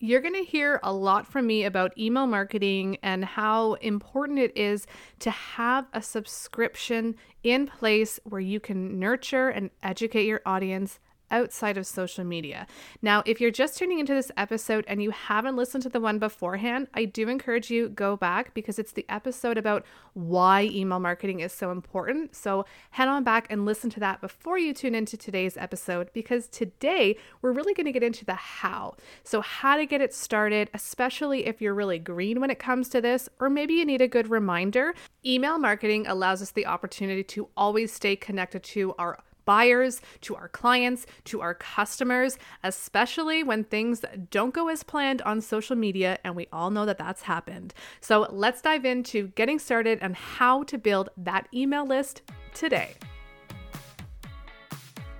You're going to hear a lot from me about email marketing and how important it is to have a subscription in place where you can nurture and educate your audience outside of social media. Now, if you're just tuning into this episode and you haven't listened to the one beforehand, I do encourage you go back because it's the episode about why email marketing is so important. So, head on back and listen to that before you tune into today's episode because today we're really going to get into the how. So, how to get it started, especially if you're really green when it comes to this or maybe you need a good reminder. Email marketing allows us the opportunity to always stay connected to our buyers, to our clients, to our customers, especially when things don't go as planned on social media. And we all know that that's happened. So let's dive into getting started and how to build that email list today.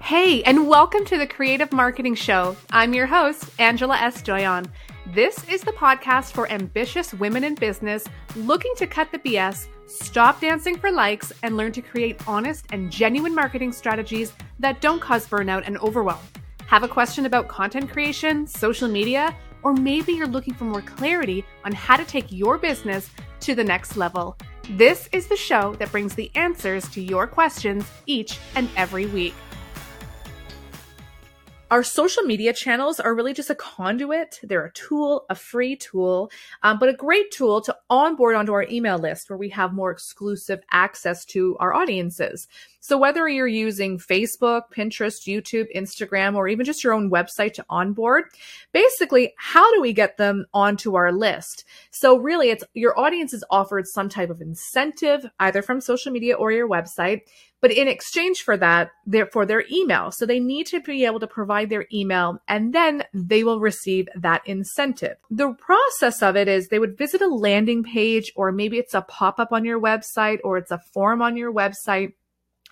Hey, and welcome to the Creative Marketing Show. I'm your host, Angela S. Doyon. This is the podcast for ambitious women in business looking to cut the BS Stop dancing for likes and learn to create honest and genuine marketing strategies that don't cause burnout and overwhelm. Have a question about content creation, social media, or maybe you're looking for more clarity on how to take your business to the next level. This is the show that brings the answers to your questions each and every week. Our social media channels are really just a conduit. They're a tool, a free tool, um, but a great tool to onboard onto our email list where we have more exclusive access to our audiences. So whether you're using Facebook, Pinterest, YouTube, Instagram, or even just your own website to onboard, basically, how do we get them onto our list? So really, it's your audience is offered some type of incentive, either from social media or your website. But in exchange for that, they're for their email. So they need to be able to provide their email and then they will receive that incentive. The process of it is they would visit a landing page or maybe it's a pop up on your website or it's a form on your website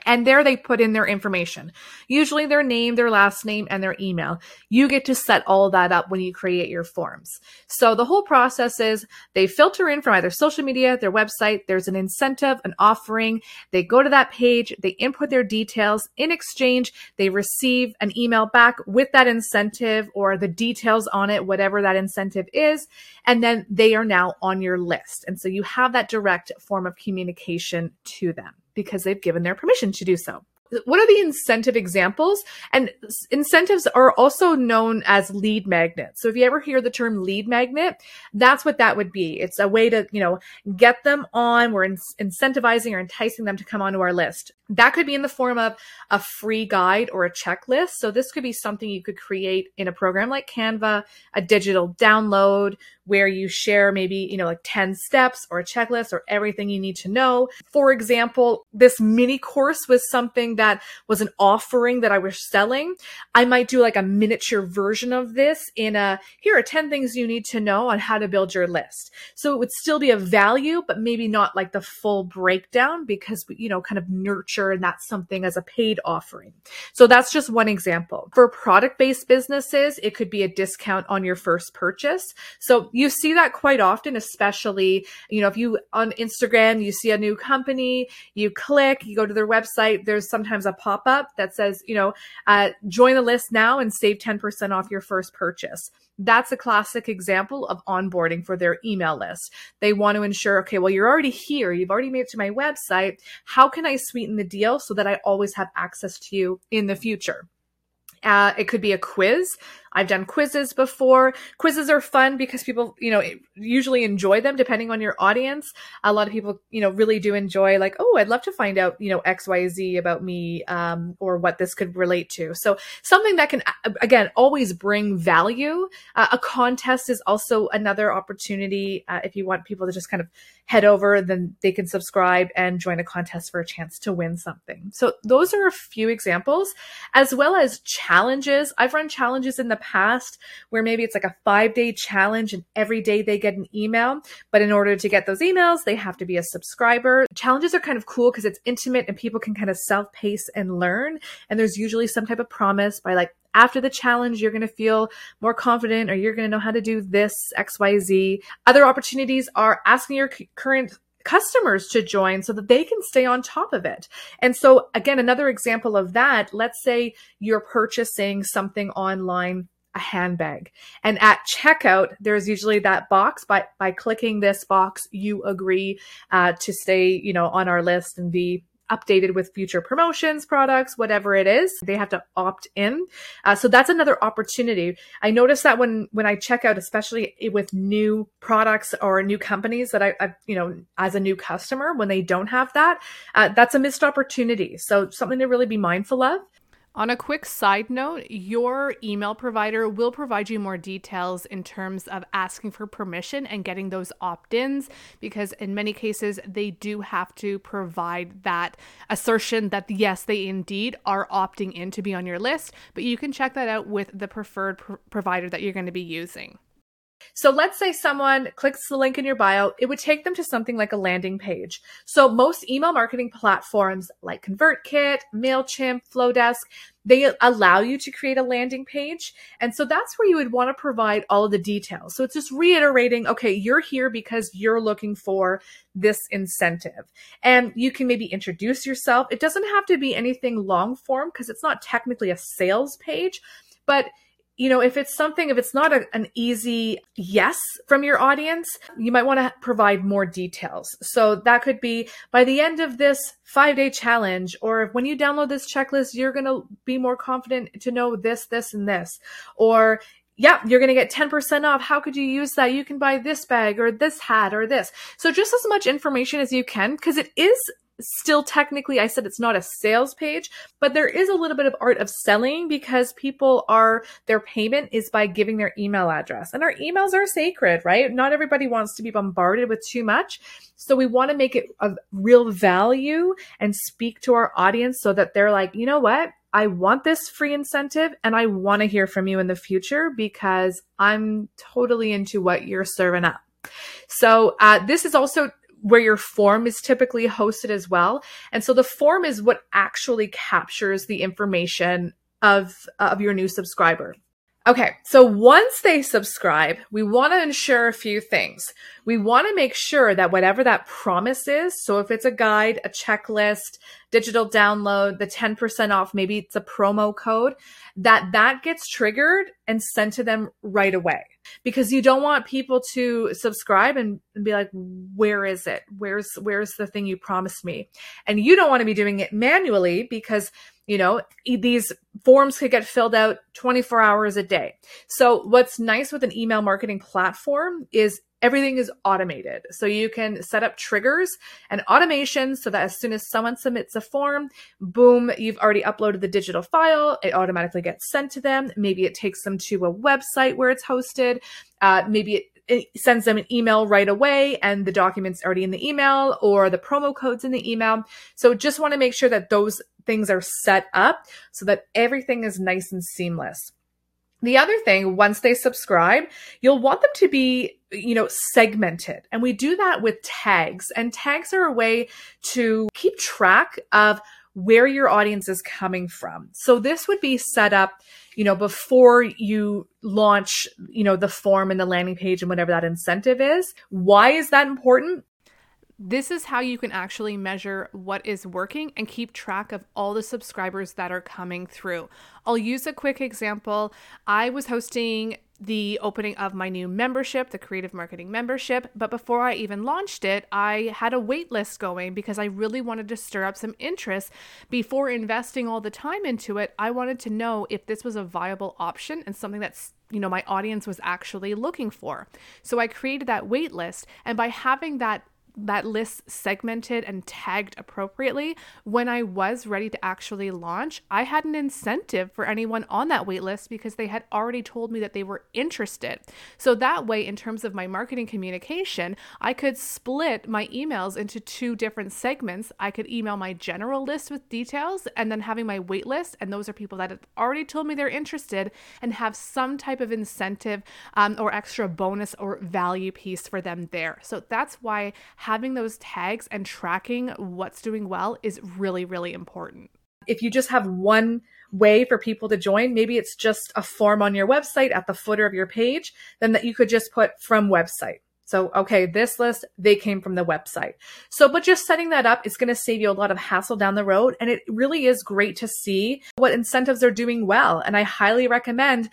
and there they put in their information, usually their name, their last name, and their email. You get to set all that up when you create your forms. So the whole process is they filter in from either social media, their website. There's an incentive, an offering. They go to that page, they input their details. In exchange, they receive an email back with that incentive or the details on it, whatever that incentive is. And then they are now on your list. And so you have that direct form of communication to them because they've given their permission to do so what are the incentive examples? And incentives are also known as lead magnets. So if you ever hear the term lead magnet, that's what that would be. It's a way to, you know, get them on. We're in- incentivizing or enticing them to come onto our list. That could be in the form of a free guide or a checklist. So this could be something you could create in a program like Canva, a digital download where you share maybe, you know, like 10 steps or a checklist or everything you need to know. For example, this mini course was something that was an offering that I was selling, I might do like a miniature version of this in a here are 10 things you need to know on how to build your list. So it would still be a value, but maybe not like the full breakdown because you know, kind of nurture and that's something as a paid offering. So that's just one example. For product based businesses, it could be a discount on your first purchase. So you see that quite often, especially, you know, if you on Instagram, you see a new company, you click, you go to their website, there's sometimes a pop up that says, you know, uh, join the list now and save 10% off your first purchase. That's a classic example of onboarding for their email list. They want to ensure, okay, well, you're already here. You've already made it to my website. How can I sweeten the deal so that I always have access to you in the future? Uh, it could be a quiz I've done quizzes before. Quizzes are fun because people, you know, usually enjoy them depending on your audience. A lot of people, you know, really do enjoy like, oh, I'd love to find out, you know, X, Y, Z about me, um, or what this could relate to. So something that can, again, always bring value. Uh, a contest is also another opportunity. Uh, if you want people to just kind of head over, then they can subscribe and join a contest for a chance to win something. So those are a few examples, as well as challenges. I've run challenges in the past where maybe it's like a five day challenge and every day they get an email. But in order to get those emails, they have to be a subscriber. Challenges are kind of cool because it's intimate and people can kind of self pace and learn. And there's usually some type of promise by like, after the challenge, you're going to feel more confident or you're going to know how to do this XYZ. Other opportunities are asking your current customers to join so that they can stay on top of it. And so again, another example of that, let's say you're purchasing something online a handbag. And at checkout, there's usually that box by, by clicking this box, you agree uh, to stay, you know, on our list and be updated with future promotions, products, whatever it is. They have to opt in. Uh, so that's another opportunity. I notice that when when I check out, especially with new products or new companies that I, I you know, as a new customer, when they don't have that, uh, that's a missed opportunity. So something to really be mindful of. On a quick side note, your email provider will provide you more details in terms of asking for permission and getting those opt ins, because in many cases, they do have to provide that assertion that yes, they indeed are opting in to be on your list. But you can check that out with the preferred pr- provider that you're going to be using. So let's say someone clicks the link in your bio, it would take them to something like a landing page. So most email marketing platforms like ConvertKit, MailChimp, Flodesk, they allow you to create a landing page. And so that's where you would want to provide all of the details. So it's just reiterating, okay, you're here because you're looking for this incentive. And you can maybe introduce yourself. It doesn't have to be anything long form because it's not technically a sales page, but you know, if it's something, if it's not a, an easy yes from your audience, you might want to provide more details. So that could be by the end of this five day challenge, or when you download this checklist, you're going to be more confident to know this, this, and this. Or yeah, you're going to get 10% off. How could you use that? You can buy this bag or this hat or this. So just as much information as you can, because it is still technically I said it's not a sales page, but there is a little bit of art of selling because people are their payment is by giving their email address. And our emails are sacred, right? Not everybody wants to be bombarded with too much. So we want to make it of real value and speak to our audience so that they're like, "You know what? I want this free incentive and I want to hear from you in the future because I'm totally into what you're serving up." So uh, this is also where your form is typically hosted as well. And so the form is what actually captures the information of, of your new subscriber. Okay, so once they subscribe, we want to ensure a few things. We want to make sure that whatever that promise is, so if it's a guide, a checklist, digital download, the 10% off, maybe it's a promo code, that that gets triggered and sent to them right away. Because you don't want people to subscribe and, be like, where is it? Where's, where's the thing you promised me? And you don't want to be doing it manually because you know, these forms could get filled out 24 hours a day. So what's nice with an email marketing platform is everything is automated. So you can set up triggers and automation so that as soon as someone submits a form, boom, you've already uploaded the digital file. It automatically gets sent to them. Maybe it takes them to a website where it's hosted. Uh, maybe it it sends them an email right away and the document's already in the email or the promo code's in the email. So just want to make sure that those things are set up so that everything is nice and seamless. The other thing, once they subscribe, you'll want them to be, you know, segmented. And we do that with tags. And tags are a way to keep track of where your audience is coming from. So this would be set up, you know, before you launch, you know, the form and the landing page and whatever that incentive is. Why is that important? This is how you can actually measure what is working and keep track of all the subscribers that are coming through. I'll use a quick example. I was hosting the opening of my new membership, the Creative Marketing membership. But before I even launched it, I had a wait list going because I really wanted to stir up some interest. Before investing all the time into it, I wanted to know if this was a viable option and something that's you know my audience was actually looking for. So I created that wait list and by having that that list segmented and tagged appropriately, when I was ready to actually launch, I had an incentive for anyone on that waitlist because they had already told me that they were interested. So that way, in terms of my marketing communication, I could split my emails into two different segments. I could email my general list with details and then having my waitlist, and those are people that have already told me they're interested and have some type of incentive um, or extra bonus or value piece for them there. So that's why having those tags and tracking what's doing well is really, really important. If you just have one way for people to join, maybe it's just a form on your website at the footer of your page, then that you could just put from website. So, okay, this list, they came from the website. So, but just setting that up is going to save you a lot of hassle down the road. And it really is great to see what incentives are doing well. And I highly recommend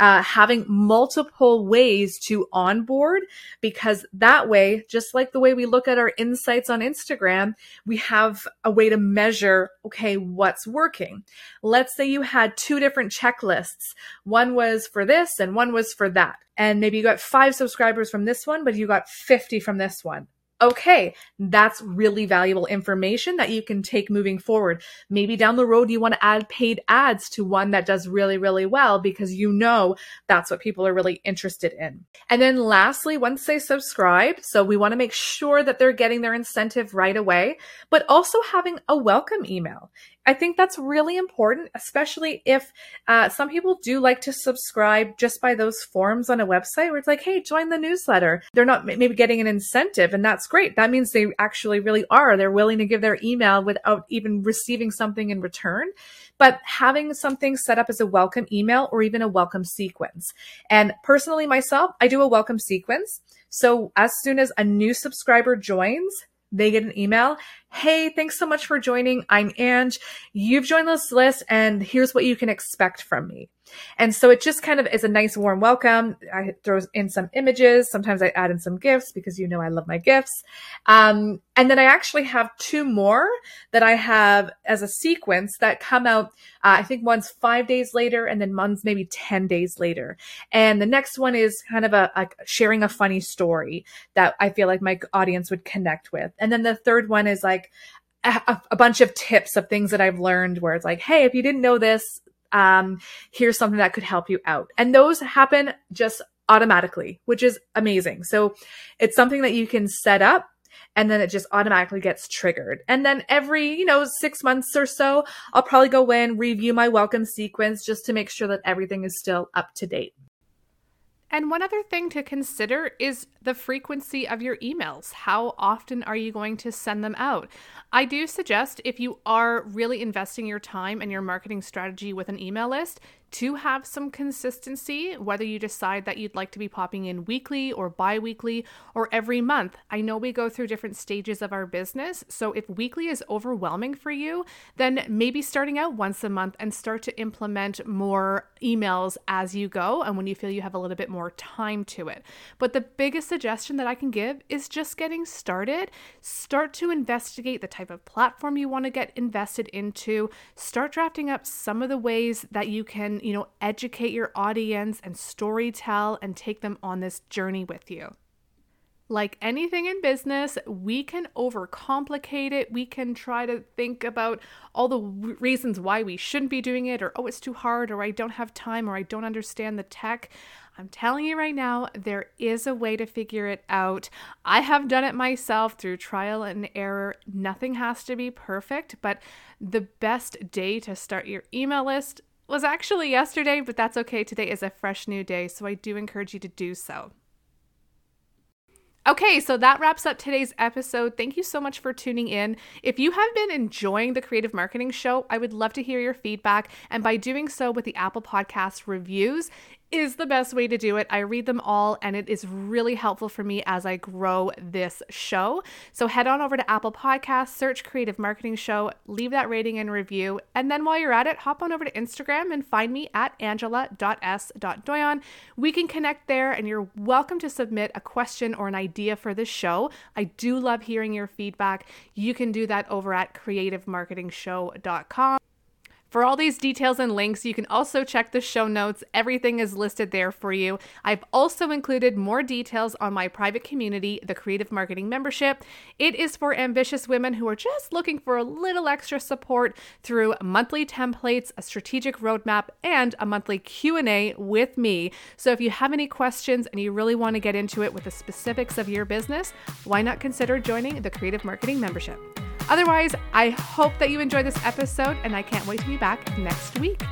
uh, having multiple ways to onboard because that way, just like the way we look at our insights on Instagram, we have a way to measure, okay, what's working. Let's say you had two different checklists. One was for this and one was for that. And maybe you got five subscribers from this one, but you got 50 from this one okay, that's really valuable information that you can take moving forward. Maybe down the road, you want to add paid ads to one that does really, really well because you know that's what people are really interested in. And then lastly, once they subscribe, so we want to make sure that they're getting their incentive right away, but also having a welcome email. I think that's really important, especially if uh, some people do like to subscribe just by those forms on a website where it's like, hey, join the newsletter. They're not maybe getting an incentive, and that's great. That means they actually really are. They're willing to give their email without even receiving something in return. But having something set up as a welcome email or even a welcome sequence. And personally, myself, I do a welcome sequence. So as soon as a new subscriber joins, they get an email. Hey, thanks so much for joining. I'm Ange. You've joined this list and here's what you can expect from me. And so it just kind of is a nice warm welcome. I throw in some images. Sometimes I add in some gifts because you know I love my gifts. Um, and then I actually have two more that I have as a sequence that come out. Uh, I think one's five days later and then one's maybe 10 days later. And the next one is kind of a, a sharing a funny story that I feel like my audience would connect with. And then the third one is like, a, a, bunch of tips of things that I've learned where it's like, hey, if you didn't know this, um, here's something that could help you out. And those happen just automatically, which is amazing. So it's something that you can set up and then it just automatically gets triggered. And then every, you know, six months or so, I'll probably go in, review my welcome sequence just to make sure that everything is still up to date. And one other thing to consider is the frequency of your emails. How often are you going to send them out? I do suggest if you are really investing your time and your marketing strategy with an email list, to have some consistency, whether you decide that you'd like to be popping in weekly or bi weekly or every month. I know we go through different stages of our business. So if weekly is overwhelming for you, then maybe starting out once a month and start to implement more emails as you go and when you feel you have a little bit more time to it. But the biggest suggestion that I can give is just getting started. Start to investigate the type of platform you want to get invested into. Start drafting up some of the ways that you can you know, educate your audience and story tell and take them on this journey with you. Like anything in business, we can overcomplicate it. We can try to think about all the w- reasons why we shouldn't be doing it, or oh, it's too hard, or I don't have time, or I don't understand the tech. I'm telling you right now, there is a way to figure it out. I have done it myself through trial and error. Nothing has to be perfect, but the best day to start your email list was actually yesterday, but that's okay. Today is a fresh new day, so I do encourage you to do so. Okay, so that wraps up today's episode. Thank you so much for tuning in. If you have been enjoying the Creative Marketing Show, I would love to hear your feedback. And by doing so with the Apple Podcast reviews, is the best way to do it. I read them all and it is really helpful for me as I grow this show. So head on over to Apple Podcasts, search Creative Marketing Show, leave that rating and review. And then while you're at it, hop on over to Instagram and find me at angela.s.doyon. We can connect there and you're welcome to submit a question or an idea for the show. I do love hearing your feedback. You can do that over at creativemarketingshow.com. For all these details and links, you can also check the show notes. Everything is listed there for you. I've also included more details on my private community, the Creative Marketing Membership. It is for ambitious women who are just looking for a little extra support through monthly templates, a strategic roadmap, and a monthly Q&A with me. So if you have any questions and you really want to get into it with the specifics of your business, why not consider joining the Creative Marketing Membership? Otherwise, I hope that you enjoyed this episode and I can't wait to be back next week.